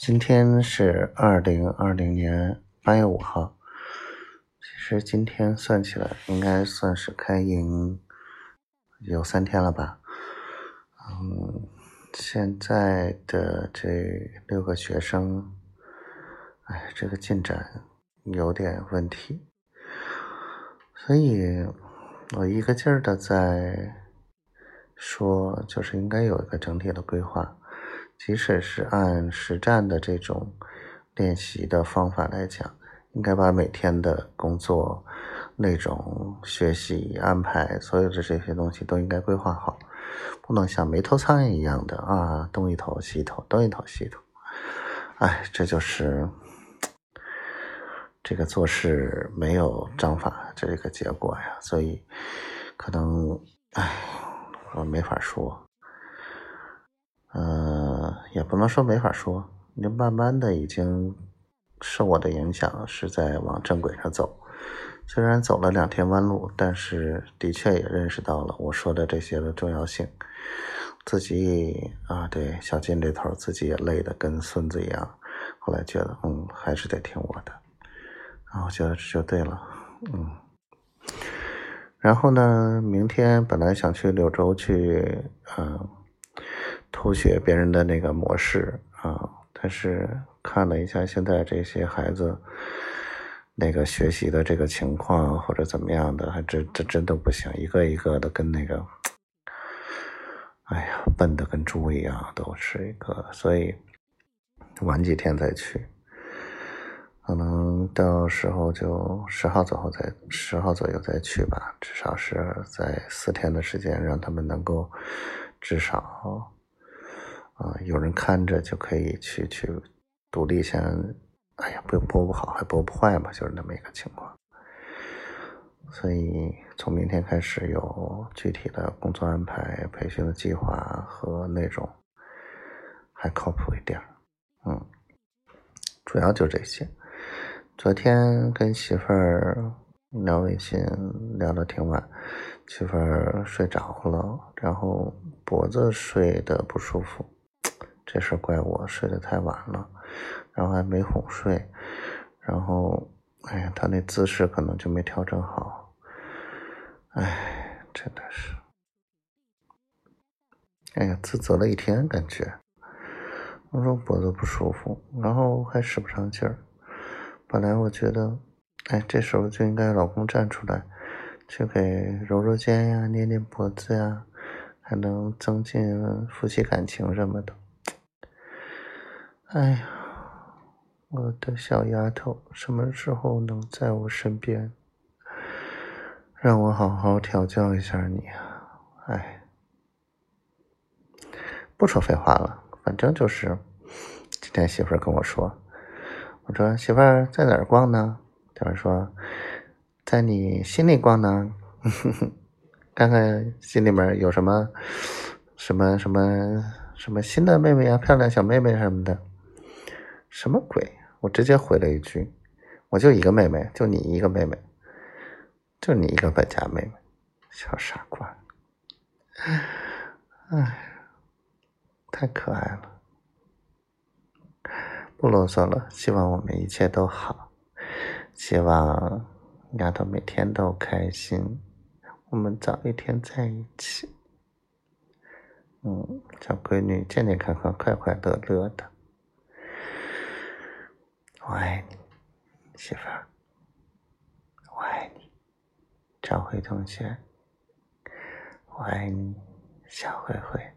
今天是二零二零年八月五号。其实今天算起来，应该算是开营有三天了吧。嗯，现在的这六个学生，哎，这个进展有点问题，所以我一个劲儿的在说，就是应该有一个整体的规划。即使是按实战的这种练习的方法来讲，应该把每天的工作那种学习安排，所有的这些东西都应该规划好，不能像没头苍蝇一样的啊，东一头西一头，东一头西一头。哎，这就是这个做事没有章法这个结果呀，所以可能哎，我没法说。也不能说没法说，就慢慢的已经受我的影响，是在往正轨上走。虽然走了两天弯路，但是的确也认识到了我说的这些的重要性。自己啊，对小金这头自己也累得跟孙子一样。后来觉得，嗯，还是得听我的。然后觉得这就对了，嗯。然后呢，明天本来想去柳州去，嗯。偷学别人的那个模式啊，但是看了一下现在这些孩子那个学习的这个情况或者怎么样的，还真真真都不行，一个一个的跟那个，哎呀，笨的跟猪一样，都是一个，所以晚几天再去，可能到时候就十号左右再十号左右再去吧，至少是在四天的时间，让他们能够至少。啊，有人看着就可以去去独立先，哎呀，不播不好还播不坏嘛，就是那么一个情况。所以从明天开始有具体的工作安排、培训的计划和内容，还靠谱一点嗯，主要就这些。昨天跟媳妇儿聊微信聊得挺晚，媳妇儿睡着了，然后脖子睡得不舒服。这事怪我睡得太晚了，然后还没哄睡，然后，哎呀，他那姿势可能就没调整好，哎，真的是，哎呀，自责了一天，感觉，我说脖子不舒服，然后还使不上劲儿，本来我觉得，哎，这时候就应该老公站出来，去给揉揉肩呀，捏捏脖子呀，还能增进夫妻感情什么的。哎呀，我的小丫头，什么时候能在我身边，让我好好调教一下你啊？哎，不说废话了，反正就是今天媳妇儿跟我说，我说媳妇儿在哪儿逛呢？媳妇儿说在你心里逛呢，看看心里面有什么什么什么什么新的妹妹呀，漂亮小妹妹什么的。什么鬼！我直接回了一句：“我就一个妹妹，就你一个妹妹，就你一个本家妹妹，小傻瓜。”哎，太可爱了！不啰嗦了，希望我们一切都好，希望丫头每天都开心，我们早一天在一起。嗯，小闺女健健康康、快快乐乐的。我爱你，媳妇儿。我爱你，赵辉同学。我爱你，小慧慧。